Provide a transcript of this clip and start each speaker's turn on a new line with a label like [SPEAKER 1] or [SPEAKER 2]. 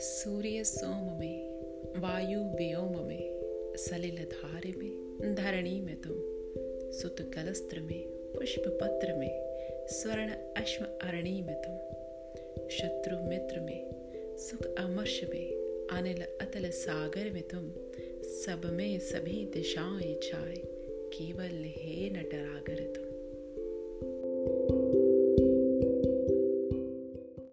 [SPEAKER 1] सूर्य सोम में वायु व्योम में सलिल धार में धरणी में तुम सुत कलस्त्र में पुष्प पत्र में स्वर्ण अश्म अरणी में तुम शत्रु मित्र में सुख अमर्ष में अनिल अतल सागर में तुम सब में सभी दिशाएँ छाए, केवल हे नटरागर तुम